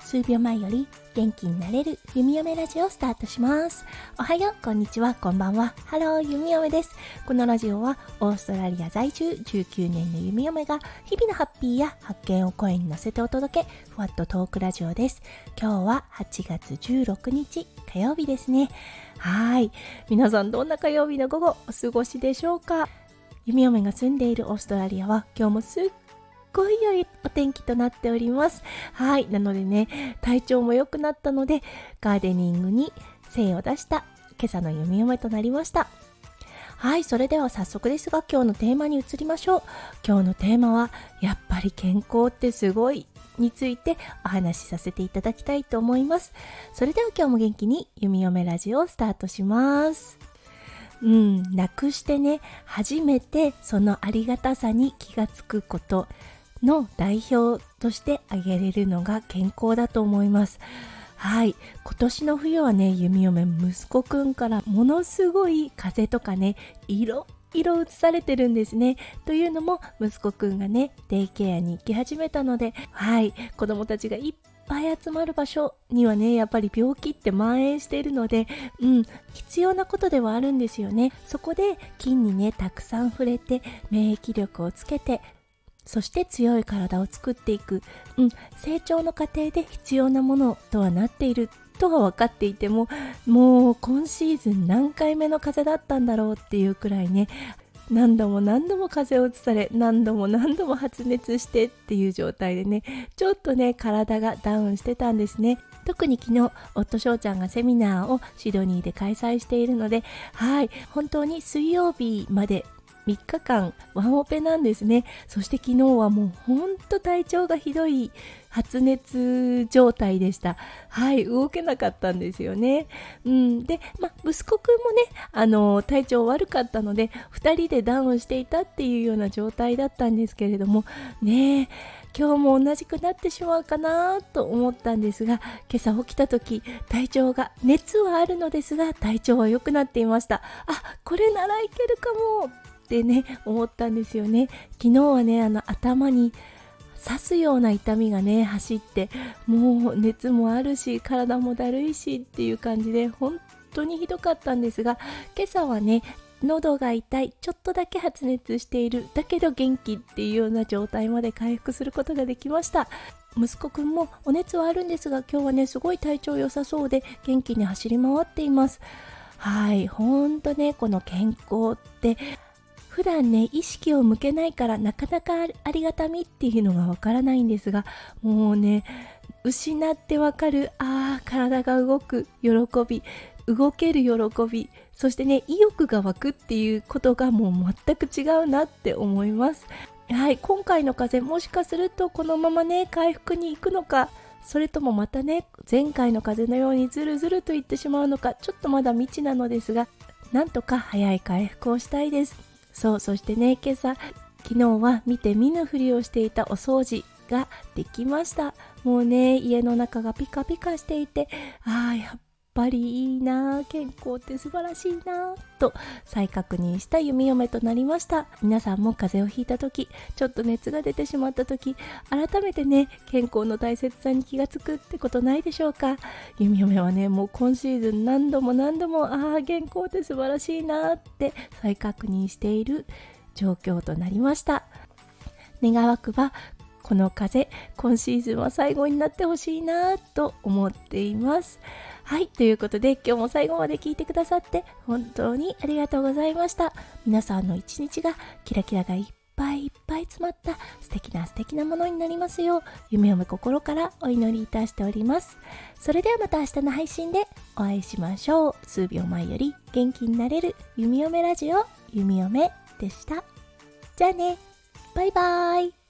数秒前より元気になれる弓嫁ラジオをスタートします。おはよう、こんにちは、こんばんは。 Hello、弓嫁です。このラジオはオーストラリア在住19年の弓嫁が日々のハッピーや発見を声に乗せてお届け、ふわっとトークラジオです。今日は8月16日火曜日ですね。はい。皆さんどんな火曜日の午後お過ごしでしょうか？弓嫁が住んでいるオーストラリアは今日もすっごい良いお天気となっております。はい。なのでね、体調も良くなったので、ガーデニングに精を出した今朝の読み嫁となりました。はい。それでは早速ですが、今日のテーマに移りましょう。今日のテーマは、やっぱり健康ってすごいについてお話しさせていただきたいと思います。それでは今日も元気に弓嫁ラジオをスタートします。うん、なくしてね、初めてそのありがたさに気がつくこと、の代表として挙げれるのが健康だと思います。はい。今年の冬はね、弓嫁息子くんからものすごい風とかね、色色移されてるんですね。というのも、息子くんがね、デイケアに行き始めたので、はい。子供たちがいっぱい集まる場所にはね、やっぱり病気って蔓延しているので、うん、必要なことではあるんですよね。そこで菌にね、たくさん触れて、免疫力をつけて、そして強い体を作っていく、うん、成長の過程で必要なものとはなっているとは分かっていてももう今シーズン何回目の風邪だったんだろうっていうくらいね何度も何度も風邪をうつされ何度も何度も発熱してっていう状態でねちょっとね体がダウンしてたんですね。特に昨日夫翔ちゃんがセミナーをシドニーで開催しているのではい本当に水曜日まで3日間ワンオペなんですね。そして昨日はもうほんと体調がひどい発熱状態でした。はい動けなかったんですよね。うんでま息子くんもねあの体調悪かったので2人でダウンしていたっていうような状態だったんですけれどもね今日も同じくなってしまうかなと思ったんですが今朝起きた時体調が熱はあるのですが体調は良くなっていました。あこれならいけるかも。ってね思ったんですよね。昨日はねあの頭に刺すような痛みがね走ってもう熱もあるし体もだるいしっていう感じで本当にひどかったんですが今朝はね喉が痛いちょっとだけ発熱しているだけど元気っていうような状態まで回復することができました。息子くんもお熱はあるんですが今日はねすごい体調良さそうで元気に走り回っています。はいほんとねこの健康って普段ね意識を向けないからなかなかありがたみっていうのがわからないんですがもうね失ってわかるああ体が動く喜び動ける喜びそしてね意欲が湧くっていうことがもう全く違うなって思います。はい今回の風もしかするとこのままね回復に行くのかそれともまたね前回の風のようにズルズルといってしまうのかちょっとまだ未知なのですがなんとか早い回復をしたいです。そうそしてね今朝昨日は見て見ぬふりをしていたお掃除ができました。もうね家の中がピカピカしていてああやっぱりいいな健康って素晴らしいなと再確認した弓嫁となりました。皆さんも風邪をひいた時ちょっと熱が出てしまった時改めてね健康の大切さに気がつくってことないでしょうか。弓嫁はねもう今シーズン何度も何度もああ健康って素晴らしいなって再確認している状況となりました。願わくばこの風今シーズンは最後になってほしいなと思っています。はいということで今日も最後まで聞いてくださって本当にありがとうございました。皆さんの一日がキラキラがいっぱいいっぱい詰まった素敵な素敵なものになりますよう夢を心からお祈りいたしております。それではまた明日の配信でお会いしましょう。数秒前より元気になれる弓嫁ラジオ弓嫁でした。じゃあね。バイバーイ。